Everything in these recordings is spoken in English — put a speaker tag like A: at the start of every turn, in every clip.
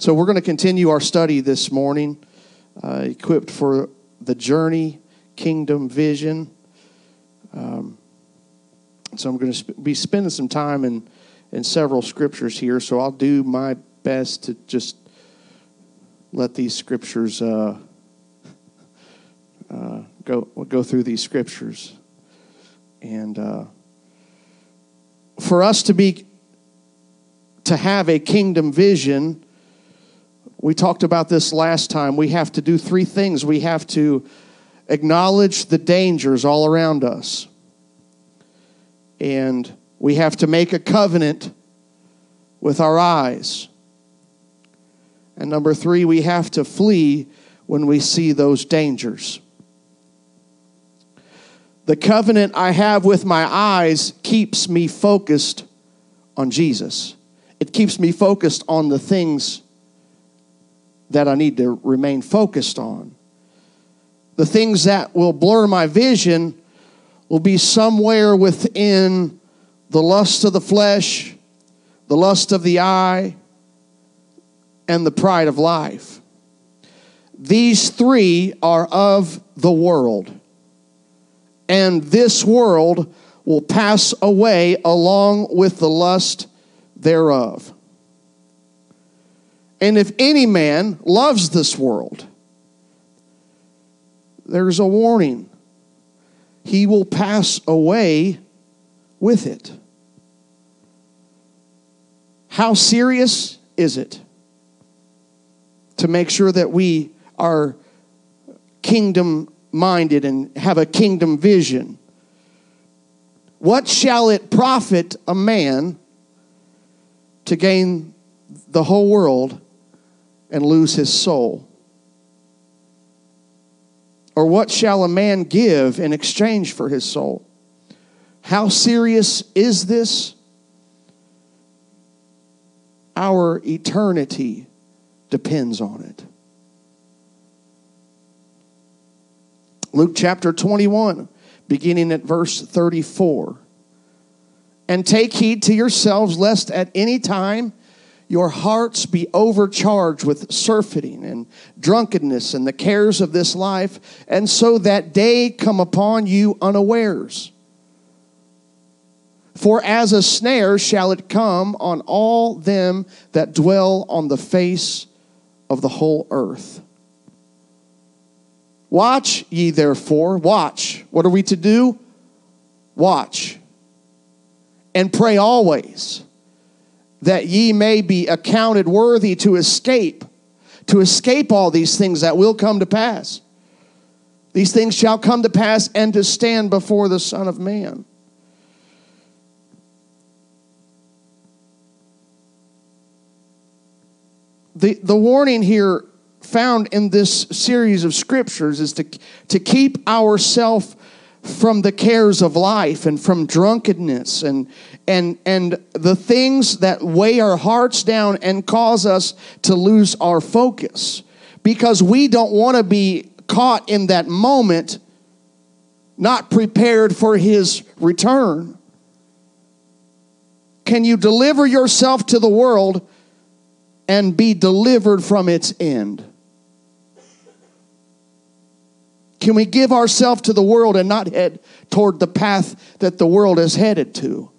A: So, we're going to continue our study this morning, uh, equipped for the journey, kingdom vision. Um, so, I'm going to sp- be spending some time in, in several scriptures here. So, I'll do my best to just let these scriptures uh, uh, go go through these scriptures, and uh, for us to be to have a kingdom vision we talked about this last time. We have to do three things. We have to acknowledge the dangers all around us, and we have to make a covenant with our eyes. And number three, we have to flee when we see those dangers. The covenant I have with my eyes keeps me focused on Jesus. It keeps me focused on the things that I need to remain focused on. The things that will blur my vision will be somewhere within the lust of the flesh, the lust of the eye, and the pride of life. These three are of the world, and this world will pass away along with the lust thereof. And if any man loves this world, there's a warning. He will pass away with it. How serious is it to make sure that we are kingdom minded and have a kingdom vision? What shall it profit a man to gain the whole world and lose his soul? Or what shall a man give in exchange for his soul? How serious is this? Our eternity depends on it. Luke chapter 21, beginning at verse 34. And take heed to yourselves, lest at any time your hearts be overcharged with surfeiting and drunkenness and the cares of this life, and so that day come upon you unawares. For as a snare shall it come on all them that dwell on the face of the whole earth. Watch ye therefore, watch. What are we to do? Watch. And pray always that ye may be accounted worthy to escape, to escape all these things that will come to pass. These things shall come to pass and to stand before the Son of Man. The, the warning here found in this series of scriptures is to, to keep ourselves from the cares of life and from drunkenness and, and, and the things that weigh our hearts down and cause us to lose our focus because we don't want to be caught in that moment not prepared for his return. Can you deliver yourself to the world and be delivered from its end? Can we give ourselves to the world and not head toward the path that the world is headed to?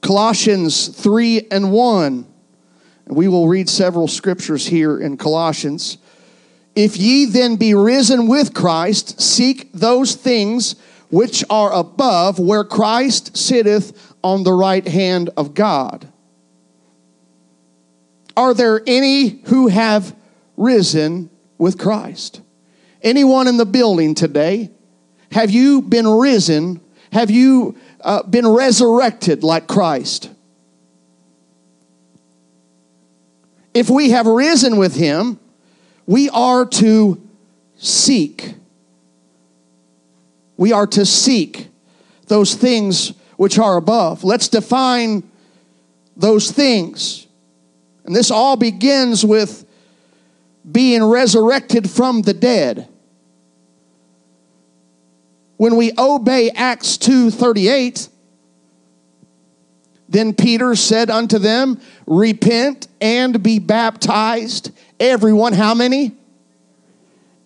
A: Colossians 3 and 1. We will read several scriptures here in Colossians. If ye then be risen with Christ, seek those things which are above, where Christ sitteth on the right hand of God. Are there any who have risen with Christ. Anyone in the building today, have you been risen? Have you uh, been resurrected like Christ? If we have risen with him, we are to seek. We are to seek those things which are above. Let's define those things. And this all begins with being resurrected from the dead. When we obey Acts 2:38, Then Peter said unto them, Repent and be baptized, everyone. How many?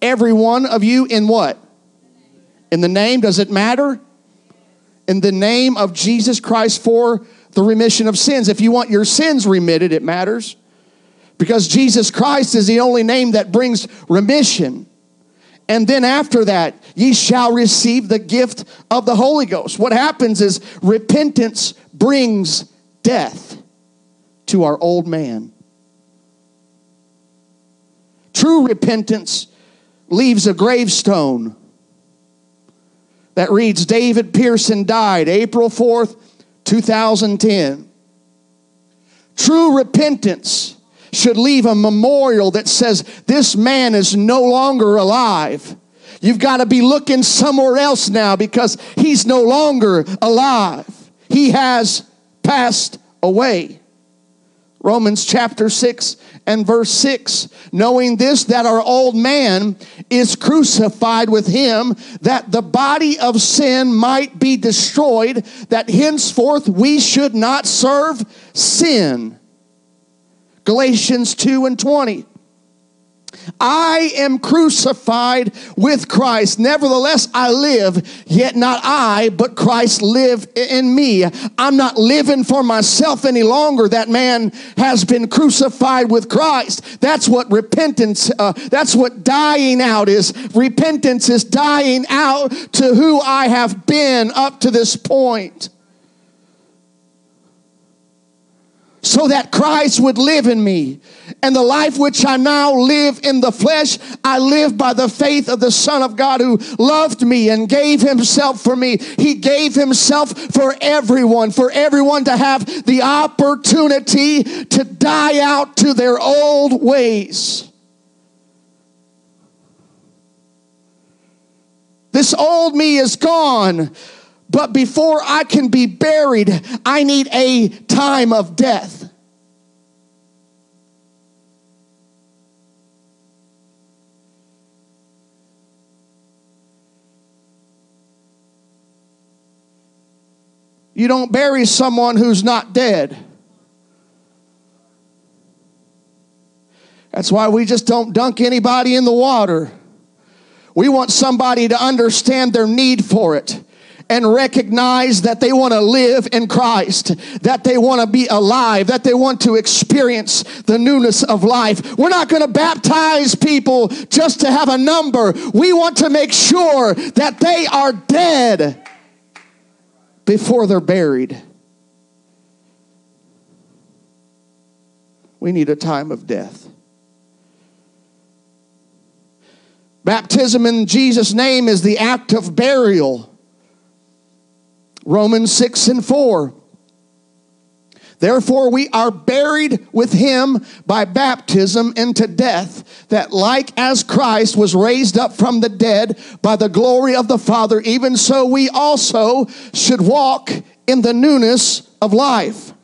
A: Every one of you in what? In the name, does it matter? In the name of Jesus Christ for the remission of sins. If you want your sins remitted, it matters. Because Jesus Christ is the only name that brings remission. And then after that, ye shall receive the gift of the Holy Ghost. What happens is repentance brings death to our old man. True repentance leaves a gravestone that reads David Pearson died April 4th, 2010. True repentance should leave a memorial that says, This man is no longer alive. You've got to be looking somewhere else now because he's no longer alive. He has passed away. Romans chapter 6 and verse 6 knowing this that our old man is crucified with him that the body of sin might be destroyed that henceforth we should not serve sin Galatians 2 and 20. I am crucified with Christ. Nevertheless, I live, yet not I, but Christ live in me. I'm not living for myself any longer. That man has been crucified with Christ. That's what repentance, uh, that's what dying out is. Repentance is dying out to who I have been up to this point. So that Christ would live in me. And the life which I now live in the flesh, I live by the faith of the Son of God who loved me and gave himself for me. He gave himself for everyone, for everyone to have the opportunity to die out to their old ways. This old me is gone. But before I can be buried, I need a time of death. You don't bury someone who's not dead. That's why we just don't dunk anybody in the water. We want somebody to understand their need for it and recognize that they want to live in Christ, that they want to be alive, that they want to experience the newness of life. We're not going to baptize people just to have a number. We want to make sure that they are dead before they're buried. We need a time of death. Baptism in Jesus' name is the act of burial. Romans 6 and 4. Therefore, we are buried with him by baptism into death, that like as Christ was raised up from the dead by the glory of the Father, even so we also should walk in the newness of life.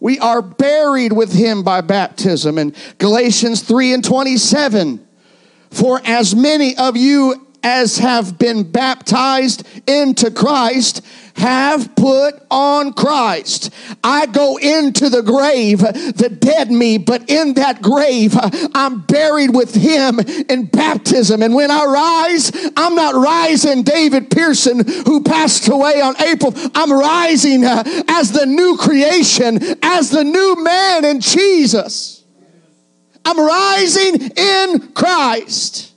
A: We are buried with him by baptism. In Galatians 3 and 27, for as many of you as have been baptized into Christ have put on Christ. I go into the grave, the dead me, but in that grave, I'm buried with him in baptism. And when I rise, I'm not rising David Pearson, who passed away on April. I'm rising uh, as the new creation, as the new man in Jesus. I'm rising in Christ.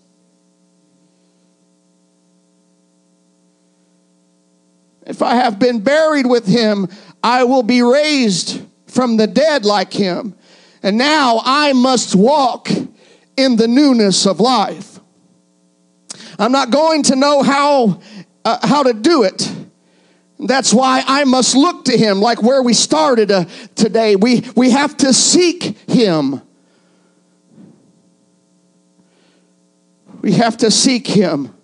A: If I have been buried with him, I will be raised from the dead like him. And now I must walk in the newness of life. I'm not going to know how, uh, how to do it. That's why I must look to him, like where we started uh, today. We, we have to seek him. We have to seek him.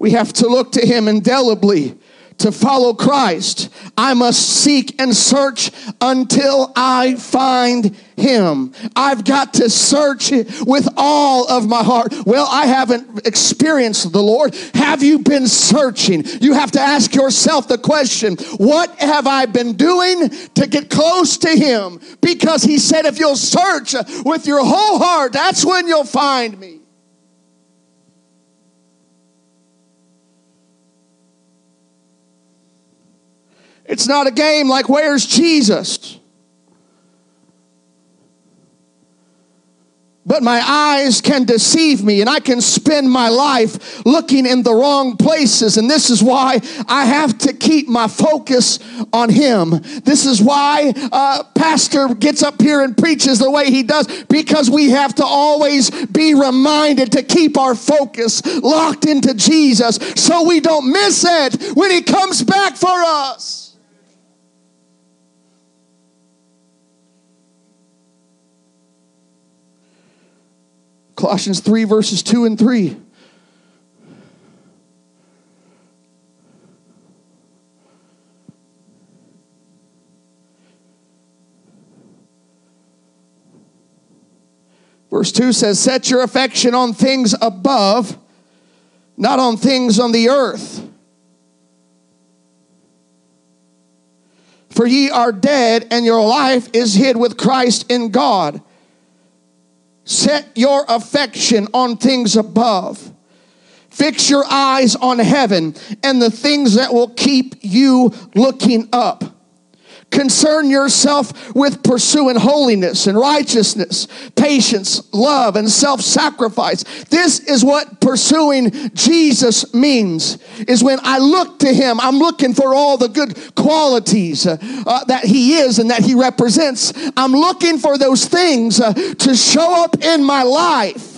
A: We have to look to him indelibly to follow Christ, I must seek and search until I find him. I've got to search with all of my heart. Well, I haven't experienced the Lord. Have you been searching? You have to ask yourself the question, what have I been doing to get close to him? Because he said if you'll search with your whole heart, that's when you'll find me. It's not a game like where's Jesus? But my eyes can deceive me, and I can spend my life looking in the wrong places. And this is why I have to keep my focus on Him. This is why uh, Pastor gets up here and preaches the way he does, because we have to always be reminded to keep our focus locked into Jesus so we don't miss it when He comes back for us. Colossians 3, verses 2 and 3. Verse 2 says, Set your affection on things above, not on things on the earth. For ye are dead, and your life is hid with Christ in God. Set your affection on things above. Fix your eyes on heaven and the things that will keep you looking up. Concern yourself with pursuing holiness and righteousness, patience, love, and self sacrifice. This is what pursuing Jesus means. Is when I look to Him, I'm looking for all the good qualities uh, uh, that He is and that He represents. I'm looking for those things uh, to show up in my life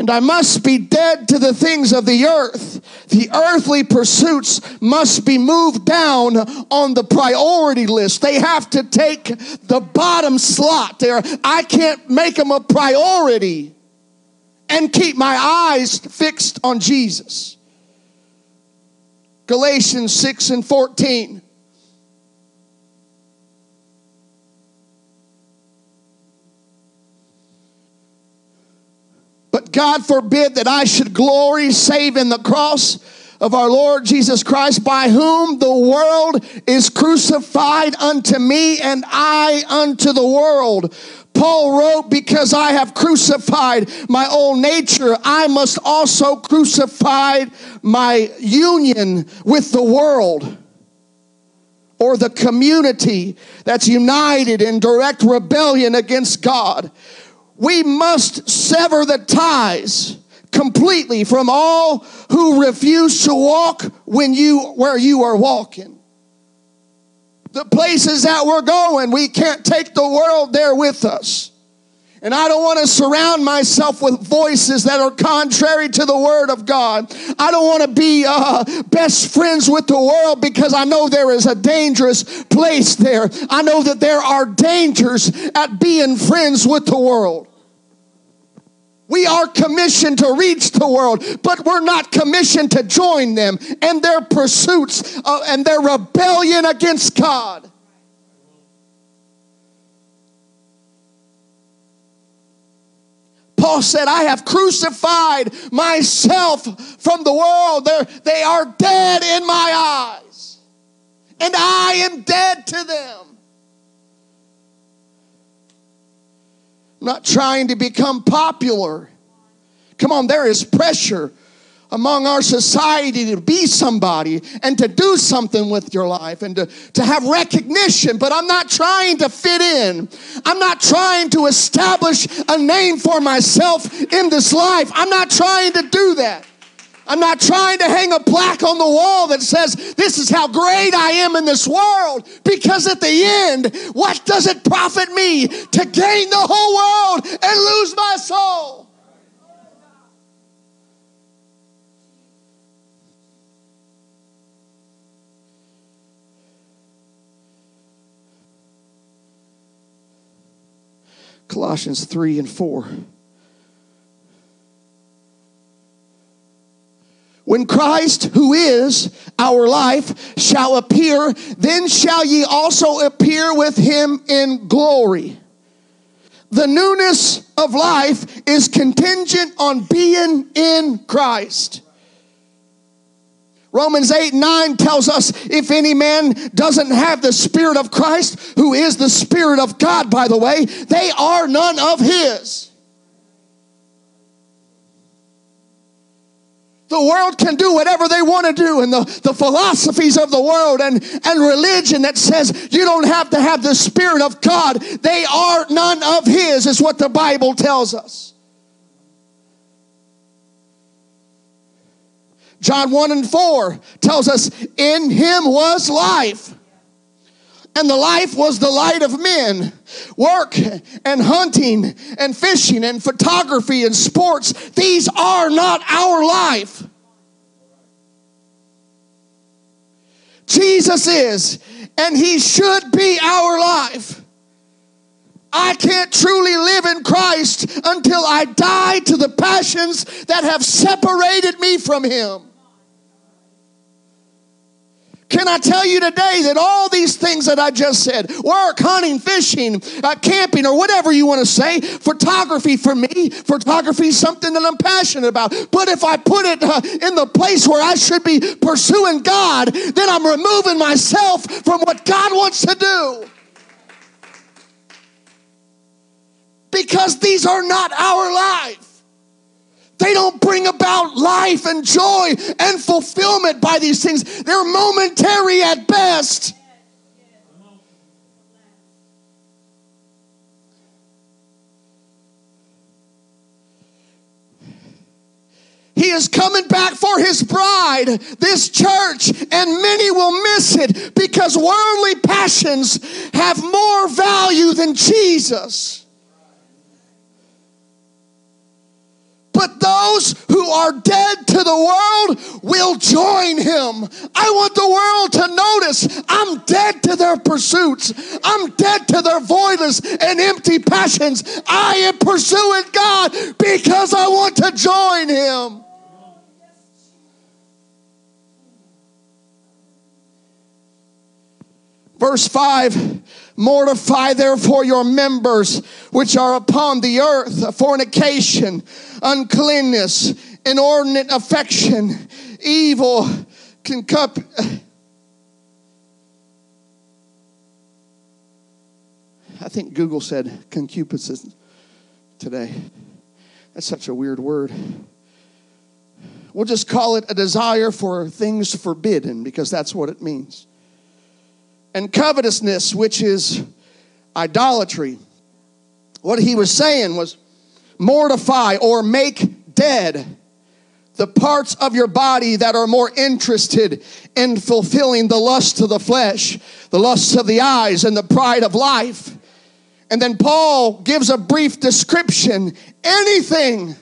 A: and I must be dead to the things of the earth. The earthly pursuits must be moved down on the priority list. They have to take the bottom slot there. I can't make them a priority and keep my eyes fixed on Jesus. Galatians 6 and 14. But God forbid that I should glory save in the cross of our Lord Jesus Christ, by whom the world is crucified unto me and I unto the world. Paul wrote, Because I have crucified my old nature, I must also crucify my union with the world or the community that's united in direct rebellion against God we must sever the ties completely from all who refuse to walk when you where you are walking the places that we're going we can't take the world there with us and I don't want to surround myself with voices that are contrary to the Word of God. I don't want to be uh, best friends with the world because I know there is a dangerous place there. I know that there are dangers at being friends with the world. We are commissioned to reach the world, but we're not commissioned to join them and their pursuits uh, and their rebellion against God. Paul said, I have crucified myself from the world. They're, they are dead in my eyes, and I am dead to them. Not trying to become popular. Come on, there is pressure among our society to be somebody and to do something with your life and to, to have recognition, but I'm not trying to fit in. I'm not trying to establish a name for myself in this life. I'm not trying to do that. I'm not trying to hang a plaque on the wall that says, This is how great I am in this world. Because at the end, what does it profit me to gain the whole world and lose my soul? Colossians 3 and 4. When Christ, who is our life, shall appear, then shall ye also appear with him in glory. The newness of life is contingent on being in Christ. Romans 8 9 tells us if any man doesn't have the Spirit of Christ, who is the Spirit of God, by the way, they are none of his. The world can do whatever they want to do, and the, the philosophies of the world and, and religion that says you don't have to have the Spirit of God, they are none of His, is what the Bible tells us. John 1 and 4 tells us, In Him was life and the life was the light of men. Work and hunting and fishing and photography and sports, these are not our life. Jesus is, and He should be our life. I can't truly live in Christ until I die to the passions that have separated me from Him. Can I tell you today that all these things that I just said work, hunting, fishing, uh, camping, or whatever you want to say photography for me, photography is something that I'm passionate about. But if I put it uh, in the place where I should be pursuing God, then I'm removing myself from what God wants to do. Because these are not our life. They don't bring about life and joy and fulfillment by these things. They're momentary at best. He is coming back for his bride, this church, and many will miss it because worldly passions have more value than Jesus. But those who are dead to the world will join him. I want the world to notice I'm dead to their pursuits, I'm dead to their voidless and empty passions. I am pursuing God because I want to join him. Verse 5 Mortify therefore your members which are upon the earth fornication, uncleanness, inordinate affection, evil, concup. I think Google said concupiscence today. That's such a weird word. We'll just call it a desire for things forbidden because that's what it means and covetousness, which is idolatry. What he was saying was mortify or make dead the parts of your body that are more interested in fulfilling the lust of the flesh, the lusts of the eyes, and the pride of life. And then Paul gives a brief description anything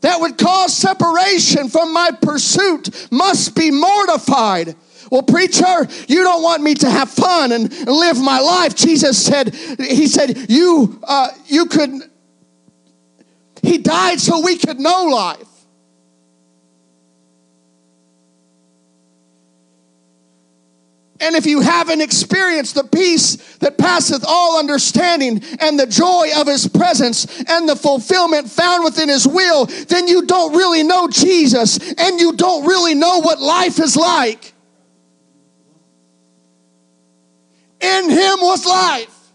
A: that would cause separation from my pursuit must be mortified. Well, preacher, you don't want me to have fun and live my life. Jesus said, He said, you, uh, you could, He died so we could know life. And if you haven't experienced the peace that passeth all understanding and the joy of his presence and the fulfillment found within his will, then you don't really know Jesus and you don't really know what life is like. In him was life,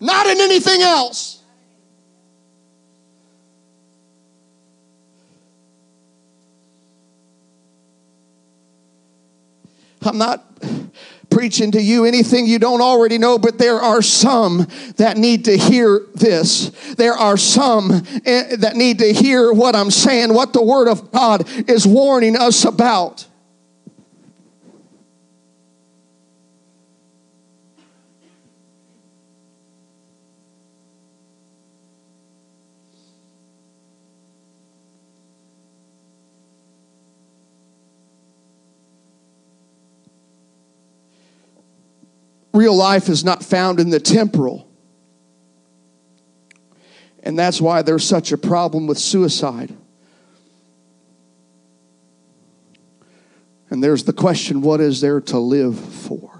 A: not in anything else. I'm not preaching to you anything you don't already know, but there are some that need to hear this. There are some eh, that need to hear what I'm saying, what the Word of God is warning us about. Real life is not found in the temporal. And that's why there's such a problem with suicide. And there's the question what is there to live for?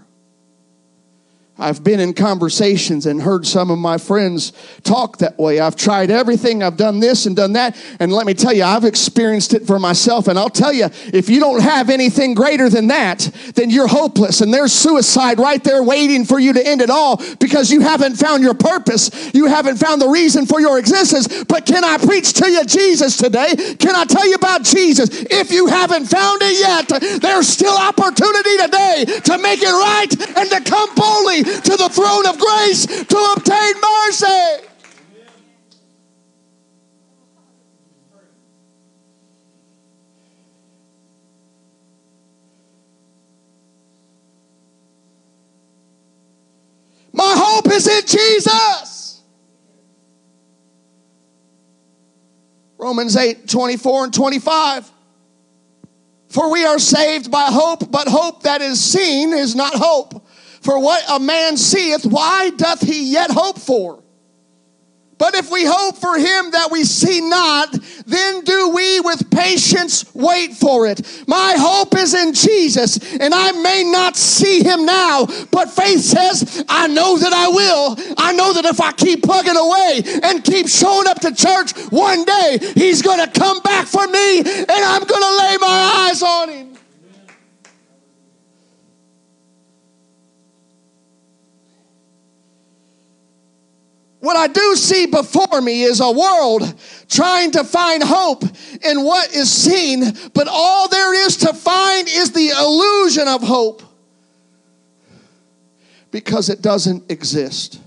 A: I've been in conversations and heard some of my friends talk that way. I've tried everything, I've done this and done that. And let me tell you, I've experienced it for myself. And I'll tell you, if you don't have anything greater than that, then you're hopeless. And there's suicide right there waiting for you to end it all because you haven't found your purpose. You haven't found the reason for your existence. But can I preach to you Jesus today? Can I tell you about Jesus? If you haven't found it yet, there's still opportunity today to make it right and to come boldly to the throne of grace to obtain mercy. My hope is in Jesus. Romans 8 24 and 25. For we are saved by hope, but hope that is seen is not hope. For what a man seeth, why doth he yet hope for? But if we hope for him that we see not, then do we with patience wait for it. My hope is in Jesus, and I may not see him now, but faith says, I know that I will. I know that if I keep plugging away and keep showing up to church, one day he's going to come back for me, and I'm going to lay my eyes on him. What I do see before me is a world trying to find hope in what is seen, but all there is to find is the illusion of hope because it doesn't exist.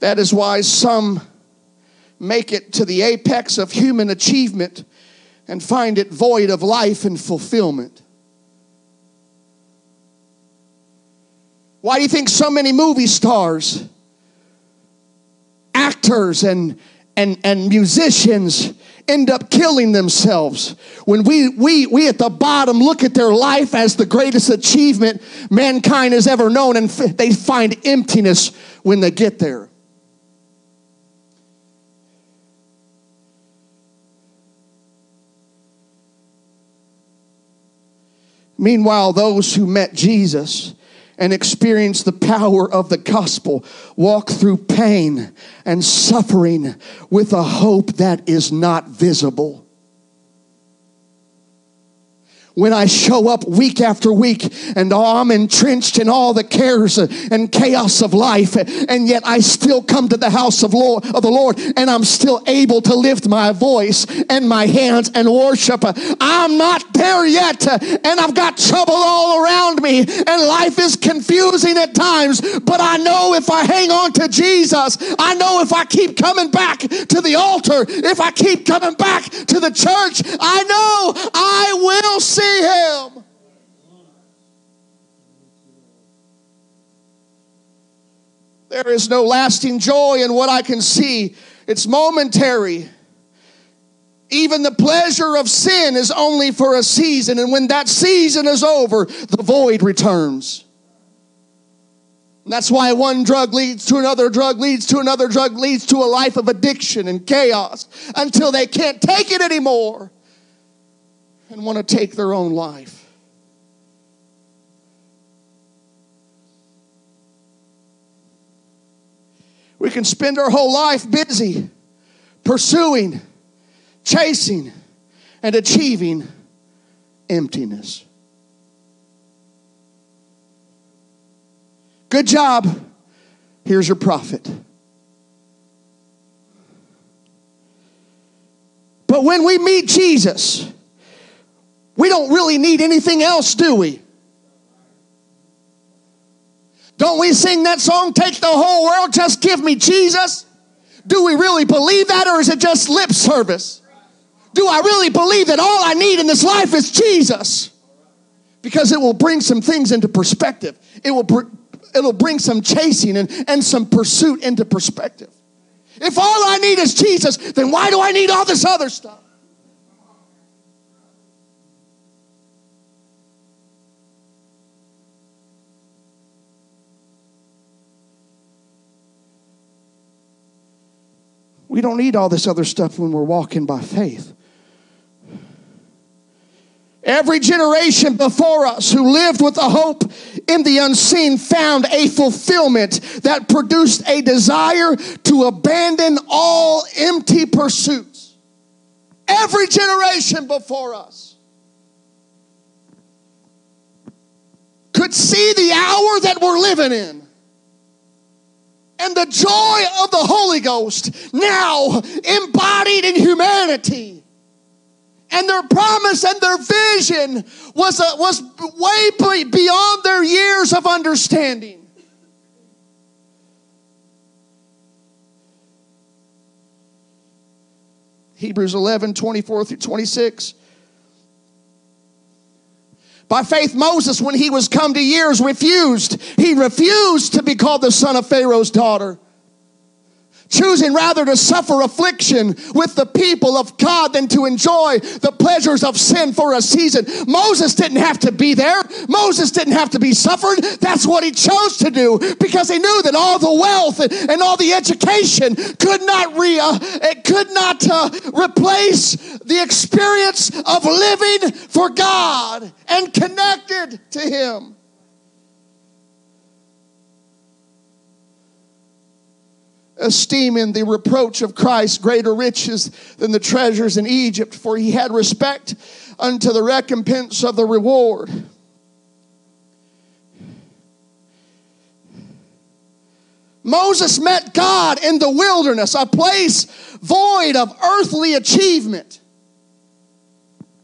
A: That is why some make it to the apex of human achievement and find it void of life and fulfillment. Why do you think so many movie stars, actors, and, and, and musicians end up killing themselves? When we, we, we at the bottom look at their life as the greatest achievement mankind has ever known, and f- they find emptiness when they get there. Meanwhile, those who met Jesus and experience the power of the gospel, walk through pain and suffering with a hope that is not visible when I show up week after week and oh, I'm entrenched in all the cares and chaos of life, and yet I still come to the house of, Lord, of the Lord and I'm still able to lift my voice and my hands and worship. I'm not there yet, and I've got trouble all around me, and life is confusing at times, but I know if I hang on to Jesus, I know if I keep coming back to the altar, if I keep coming back to the church, I know I will see see him. There is no lasting joy in what I can see, it's momentary. Even the pleasure of sin is only for a season, and when that season is over, the void returns. That's why one drug leads to another drug, leads to another drug, leads to a life of addiction and chaos until they can't take it anymore and want to take their own life. We can spend our whole life busy pursuing, chasing, and achieving emptiness. Good job. Here's your profit. But when we meet Jesus, we don't really need anything else, do we? Don't we sing that song, Take the Whole World, Just Give Me Jesus? Do we really believe that, or is it just lip service? Do I really believe that all I need in this life is Jesus? Because it will bring some things into perspective. It will, br- it'll bring some chasing and, and some pursuit into perspective. If all I need is Jesus, then why do I need all this other stuff? We don't need all this other stuff when we're walking by faith. Every generation before us who lived with a hope in the unseen found a fulfillment that produced a desire to abandon all empty pursuits. Every generation before us could see the hour that we're living in and the joy of the Holy Ghost now embodied in humanity and their promise and their vision was, a, was way beyond their years of understanding. Hebrews 11 24 through 26. By faith, Moses, when he was come to years, refused. He refused to be called the son of Pharaoh's daughter choosing rather to suffer affliction with the people of God than to enjoy the pleasures of sin for a season. Moses didn't have to be there. Moses didn't have to be suffered. That's what he chose to do because he knew that all the wealth and, all the education could not re, uh, it could not uh, replace the experience of living for God and connected to him. Esteeming the reproach of Christ greater riches than the treasures in Egypt, for he had respect unto the recompense of the reward. Moses met God in the wilderness, a place void of earthly achievement.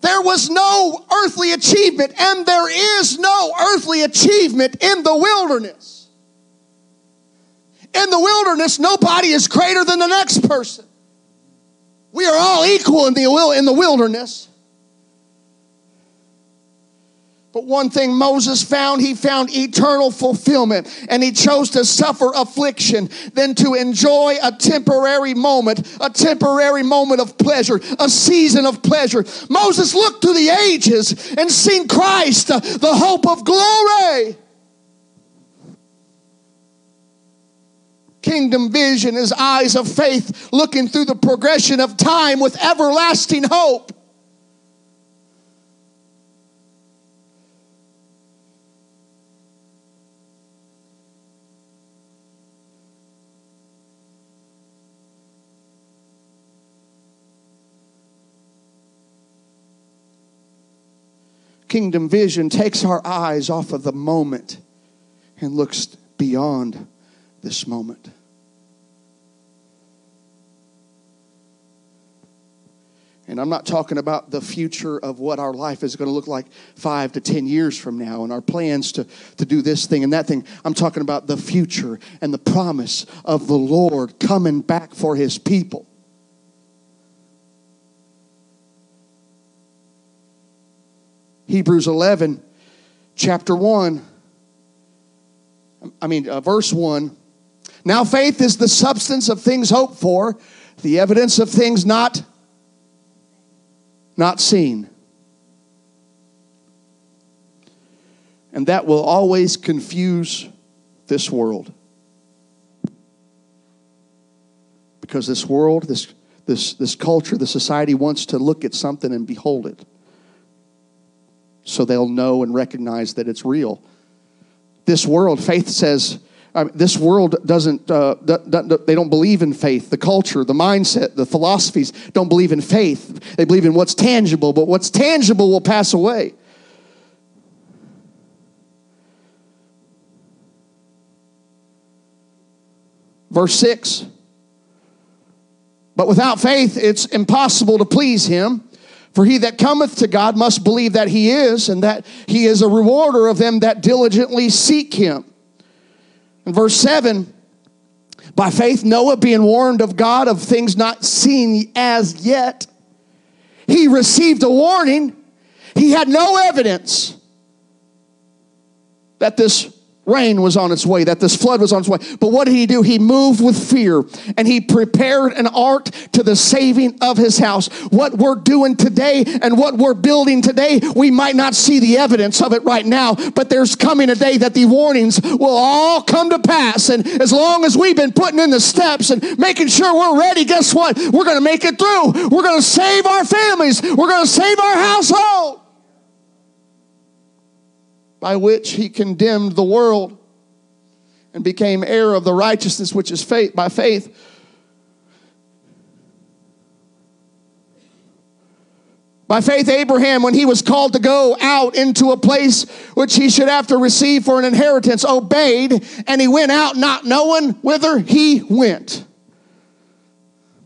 A: There was no earthly achievement, and there is no earthly achievement in the wilderness. In the wilderness, nobody is greater than the next person. We are all equal in the, in the wilderness. But one thing Moses found, he found eternal fulfillment, and he chose to suffer affliction than to enjoy a temporary moment, a temporary moment of pleasure, a season of pleasure. Moses looked through the ages and seen Christ, the hope of glory. Kingdom vision is eyes of faith looking through the progression of time with everlasting hope. Kingdom vision takes our eyes off of the moment and looks beyond this moment. And I'm not talking about the future of what our life is going to look like five to 10 years from now and our plans to, to do this thing and that thing. I'm talking about the future and the promise of the Lord coming back for his people. Hebrews 11, chapter 1, I mean, uh, verse 1. Now, faith is the substance of things hoped for, the evidence of things not not seen. And that will always confuse this world. Because this world, this, this, this culture, the society wants to look at something and behold it. So they'll know and recognize that it's real. This world, faith says, I mean, this world doesn't, uh, they don't believe in faith. The culture, the mindset, the philosophies don't believe in faith. They believe in what's tangible, but what's tangible will pass away. Verse 6 But without faith, it's impossible to please him. For he that cometh to God must believe that he is, and that he is a rewarder of them that diligently seek him. In verse 7, by faith, Noah being warned of God of things not seen as yet, he received a warning. He had no evidence that this rain was on its way, that this flood was on its way. But what did he do? He moved with fear and he prepared an ark to the saving of his house. What we're doing today and what we're building today, we might not see the evidence of it right now, but there's coming a day that the warnings will all come to pass. And as long as we've been putting in the steps and making sure we're ready, guess what? We're going to make it through. We're going to save our families. We're going to save our household. By which he condemned the world and became heir of the righteousness which is faith by faith. By faith, Abraham, when he was called to go out into a place which he should have to receive for an inheritance, obeyed, and he went out not knowing whither he went.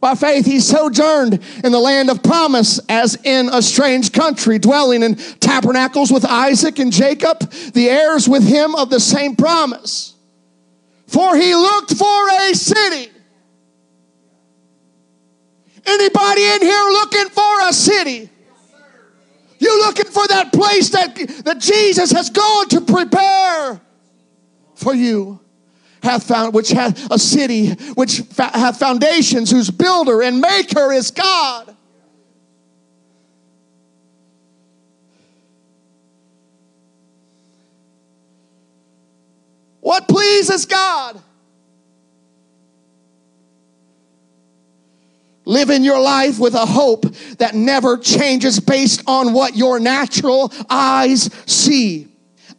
A: By faith, he sojourned in the land of promise as in a strange country, dwelling in tabernacles with Isaac and Jacob, the heirs with him of the same promise. For he looked for a city. Anybody in here looking for a city? You looking for that place that, that Jesus has gone to prepare for you? Hath found, which hath a city which fa- hath foundations, whose builder and maker is God. What pleases God? Living your life with a hope that never changes based on what your natural eyes see.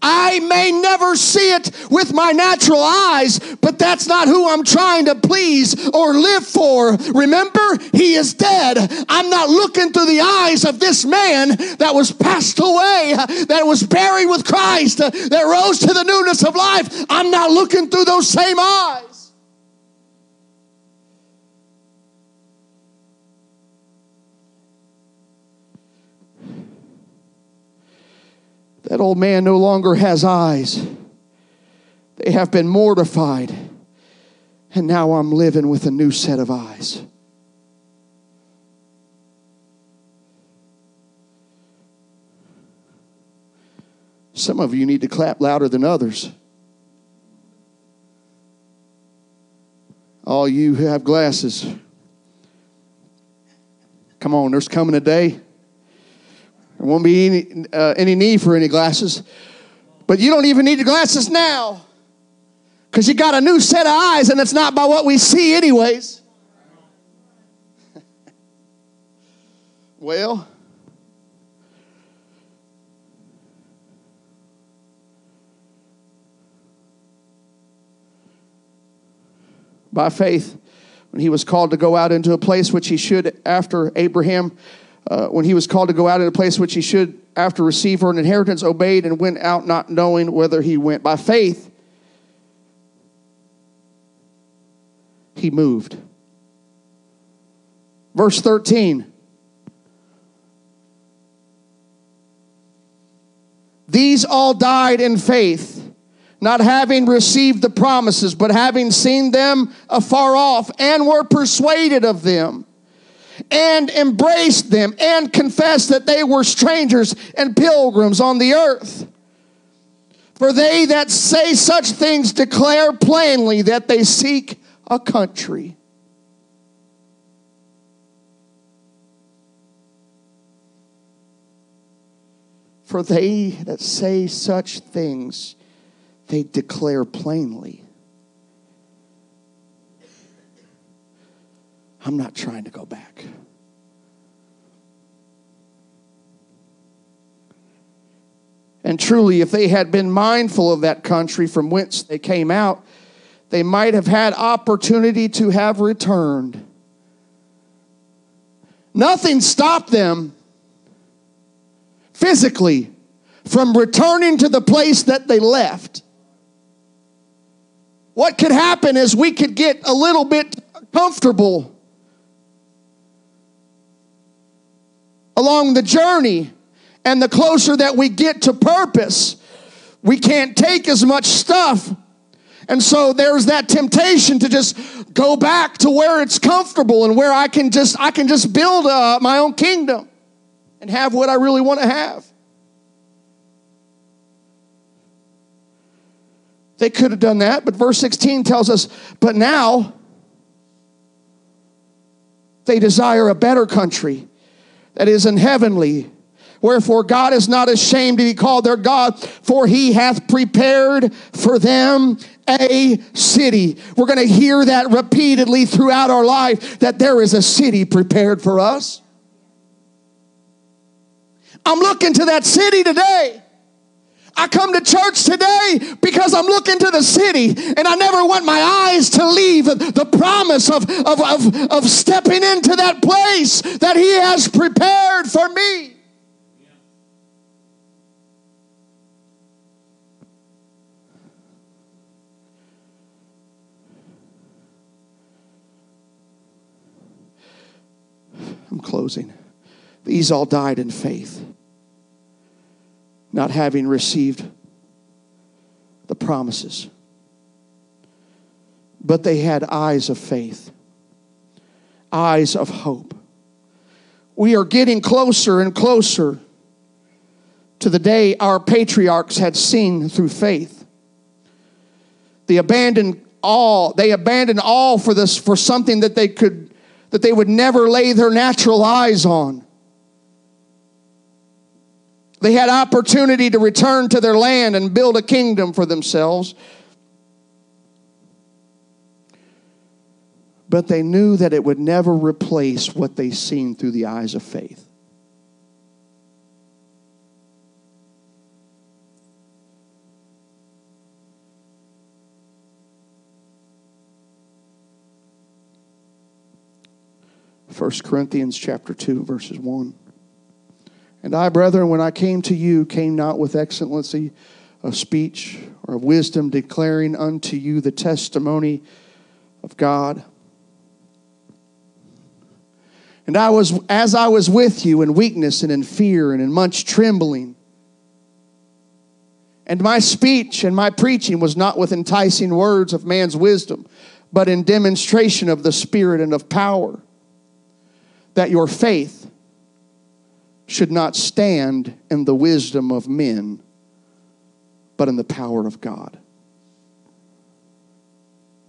A: I may never see it with my natural eyes, but that's not who I'm trying to please or live for. Remember, he is dead. I'm not looking through the eyes of this man that was passed away, that was buried with Christ, that rose to the newness of life. I'm not looking through those same eyes. That old man no longer has eyes. They have been mortified. And now I'm living with a new set of eyes. Some of you need to clap louder than others. All you who have glasses, come on, there's coming a day there won't be any, uh, any need for any glasses. But you don't even need the glasses now because you got a new set of eyes and it's not by what we see, anyways. well, by faith, when he was called to go out into a place which he should after Abraham uh, when he was called to go out in a place which he should, after receive for an inheritance, obeyed and went out not knowing whether he went. By faith, he moved. Verse 13. These all died in faith, not having received the promises, but having seen them afar off, and were persuaded of them and embraced them and confessed that they were strangers and pilgrims on the earth. For they that say such things declare plainly that they seek a country. For they that say such things, they declare plainly. I'm not trying to go back. And truly, if they had been mindful of that country from whence they came out, they might have had opportunity to have returned. Nothing stopped them physically from returning to the place that they left. What could happen is we could get a little bit comfortable along the journey. And the closer that we get to purpose, we can't take as much stuff. And so there's that temptation to just go back to where it's comfortable and where I can just I can just build uh, my own kingdom and have what I really want to have. They could have done that, but verse 16 tells us, but now they desire a better country that is in heavenly. Wherefore God is not ashamed to be called their God, for he hath prepared for them a city. We're going to hear that repeatedly throughout our life that there is a city prepared for us. I'm looking to that city today. I come to church today I'm looking to the city and I never want my eyes to leave the promise of, of, of, of stepping into that place that He has prepared for me. I'm closing. These all died in faith not having received the promises. But they had eyes of faith, eyes of hope. We are getting closer and closer to the day our patriarchs had seen through faith. They abandoned all, they abandoned all for this for something that they could that they would never lay their natural eyes on. They had opportunity to return to their land and build a kingdom for themselves. But they knew that it would never replace what they seen through the eyes of faith. First Corinthians chapter 2 verses 1 and I, brethren, when I came to you, came not with excellency of speech or of wisdom, declaring unto you the testimony of God. And I was, as I was with you in weakness and in fear and in much trembling. And my speech and my preaching was not with enticing words of man's wisdom, but in demonstration of the Spirit and of power, that your faith should not stand in the wisdom of men, but in the power of God.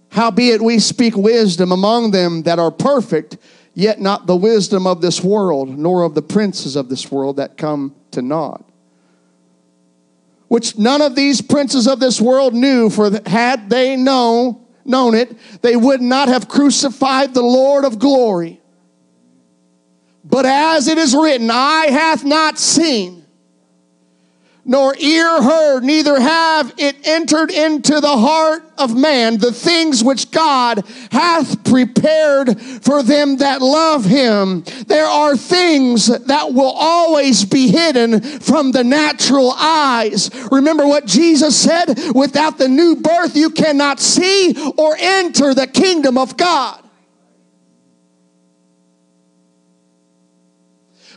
A: Howbeit we speak wisdom among them that are perfect, yet not the wisdom of this world, nor of the princes of this world that come to naught. Which none of these princes of this world knew, for had they known, known it, they would not have crucified the Lord of glory. But as it is written, eye hath not seen, nor ear heard, neither have it entered into the heart of man the things which God hath prepared for them that love him. There are things that will always be hidden from the natural eyes. Remember what Jesus said without the new birth, you cannot see or enter the kingdom of God.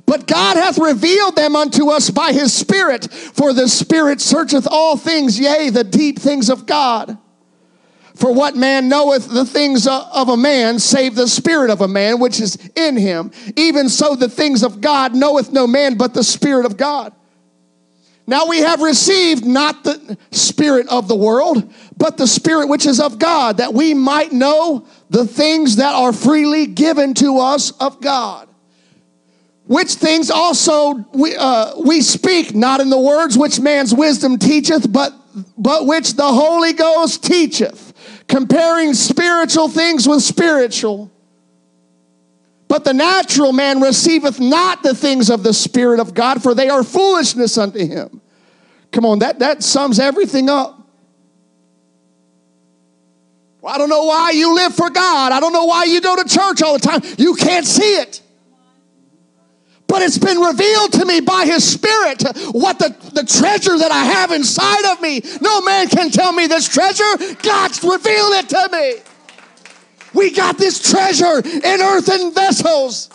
A: But God hath revealed them unto us by his Spirit, for the Spirit searcheth all things, yea, the deep things of God. For what man knoweth the things of a man, save the spirit of a man which is in him? Even so, the things of God knoweth no man but the Spirit of God. Now we have received not the Spirit of the world, but the Spirit which is of God, that we might know the things that are freely given to us of God which things also we, uh, we speak, not in the words which man's wisdom teacheth, but, but which the Holy Ghost teacheth, comparing spiritual things with spiritual. But the natural man receiveth not the things of the Spirit of God, for they are foolishness unto him. Come on, that, that sums everything up. I don't know why you live for God. I don't know why you go to church all the time. You can't see it but it's been revealed to me by his spirit what the, the treasure that I have inside of me. No man can tell me this treasure. God's revealed it to me. We got this treasure in earthen vessels.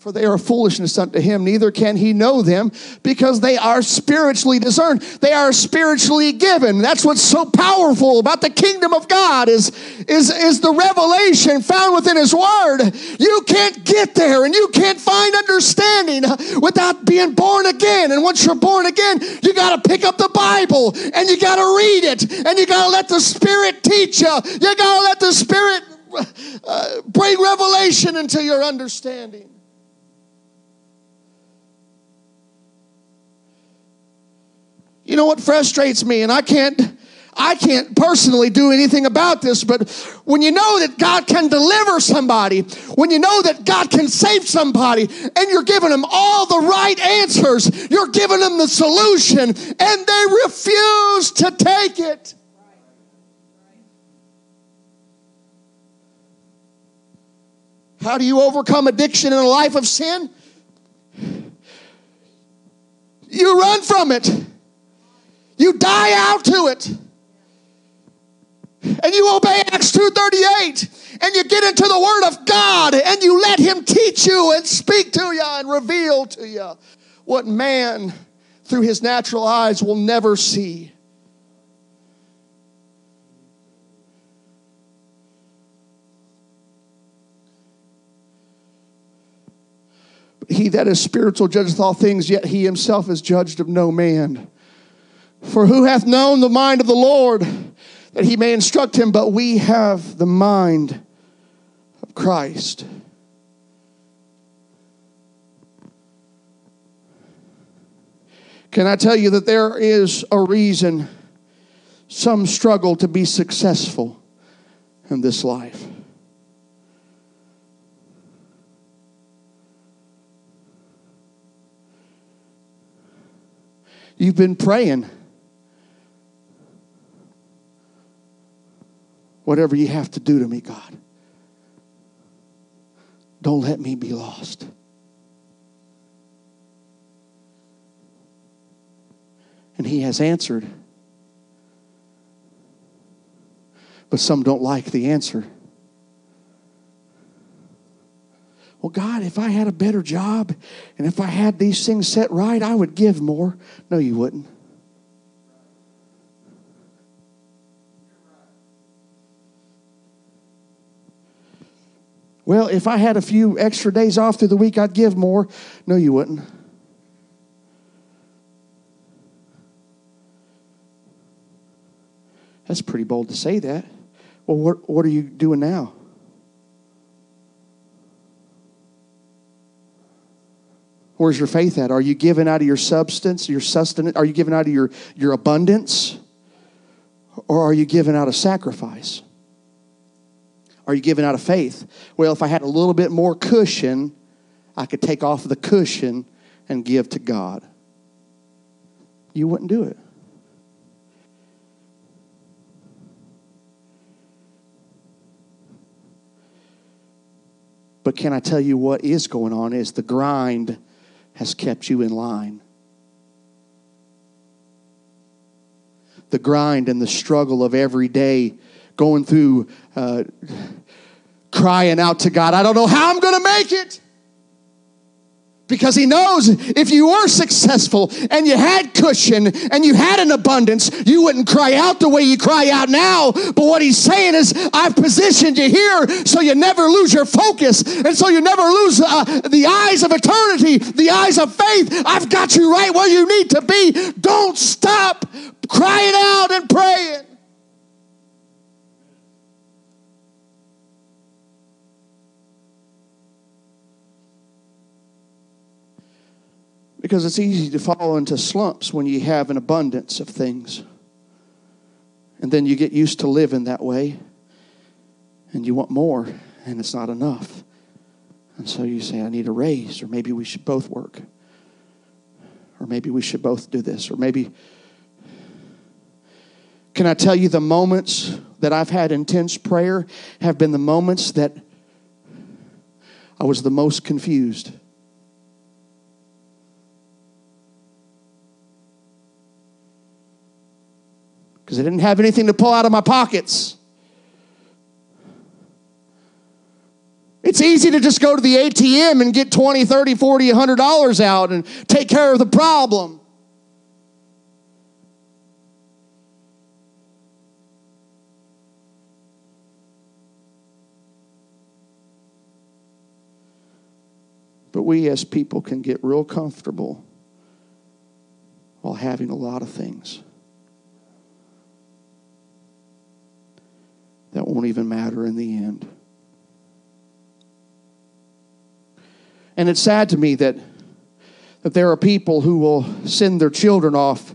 A: For they are foolishness unto him, neither can he know them because they are spiritually discerned. They are spiritually given. That's what's so powerful about the kingdom of God is, is, is the revelation found within his word. You can't get there and you can't find understanding without being born again. And once you're born again, you got to pick up the Bible and you got to read it and you got to let the Spirit teach you. You got to let the Spirit uh, bring revelation into your understanding. You know what frustrates me, and I can't, I can't personally do anything about this, but when you know that God can deliver somebody, when you know that God can save somebody, and you're giving them all the right answers, you're giving them the solution, and they refuse to take it. How do you overcome addiction in a life of sin? You run from it. You die out to it and you obey Acts 2:38 and you get into the word of God and you let him teach you and speak to you and reveal to you what man through his natural eyes will never see. he that is spiritual judgeth all things, yet he himself is judged of no man. For who hath known the mind of the Lord? that he may instruct him, but we have the mind of Christ. Can I tell you that there is a reason some struggle to be successful in this life? You've been praying whatever you have to do to me, God. Don't let me be lost. And He has answered. But some don't like the answer. Well, God, if I had a better job and if I had these things set right, I would give more. No, you wouldn't. Well, if I had a few extra days off through the week, I'd give more. No, you wouldn't. That's pretty bold to say that. Well, what, what are you doing now? Where's your faith at? Are you giving out of your substance, your sustenance? Are you giving out of your, your abundance? Or are you giving out of sacrifice? Are you giving out of faith? Well, if I had a little bit more cushion, I could take off the cushion and give to God. You wouldn't do it. But can I tell you what is going on is the grind has kept you in line. The grind and the struggle of every day going through uh, crying out to God, I don't know how I'm going to make it. Because he knows if you were successful and you had cushion and you had an abundance, you wouldn't cry out the way you cry out now. But what he's saying is, I've positioned you here so you never lose your focus and so you never lose uh, the eyes of eternity, the eyes of faith. I've got you right where you need to be. Don't stop crying out and praying. Because it's easy to fall into slumps when you have an abundance of things. And then you get used to living that way. And you want more, and it's not enough. And so you say, I need a raise, or maybe we should both work. Or maybe we should both do this. Or maybe. Can I tell you the moments that I've had intense prayer have been the moments that I was the most confused. Because I didn't have anything to pull out of my pockets. It's easy to just go to the ATM and get 20, 30, 40, 100 dollars out and take care of the problem. But we as people can get real comfortable while having a lot of things. That won't even matter in the end. And it's sad to me that, that there are people who will send their children off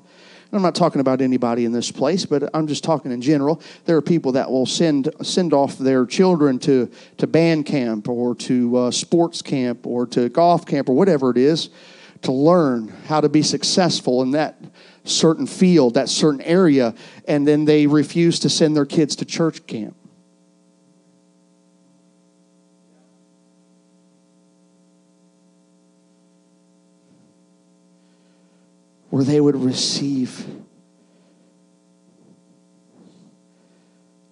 A: I'm not talking about anybody in this place, but I'm just talking in general. There are people that will send send off their children to to band camp or to uh, sports camp or to golf camp or whatever it is to learn how to be successful in that certain field, that certain area, and then they refuse to send their kids to church camp. where they would receive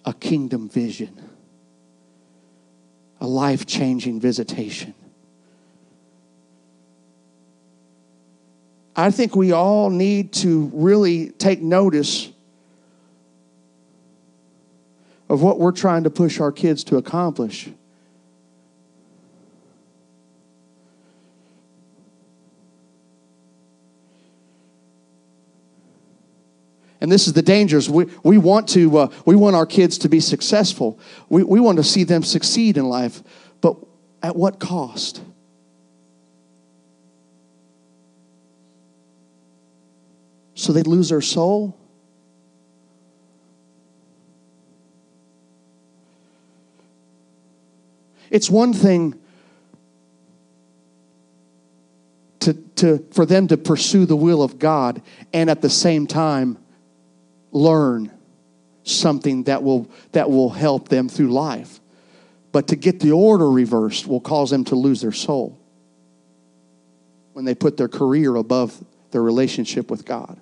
A: a kingdom vision, a life changing visitation. I think we all need to really take notice of what we're trying to push our kids to accomplish. And this is the dangers. We, we, want to, uh, we want our kids to be successful. We, we want to see them succeed in life. But at what cost? So they lose their soul? It's one thing to, to, for them to pursue the will of God and at the same time learn something that will, that will help them through life. But to get the order reversed will cause them to lose their soul when they put their career above their relationship with God.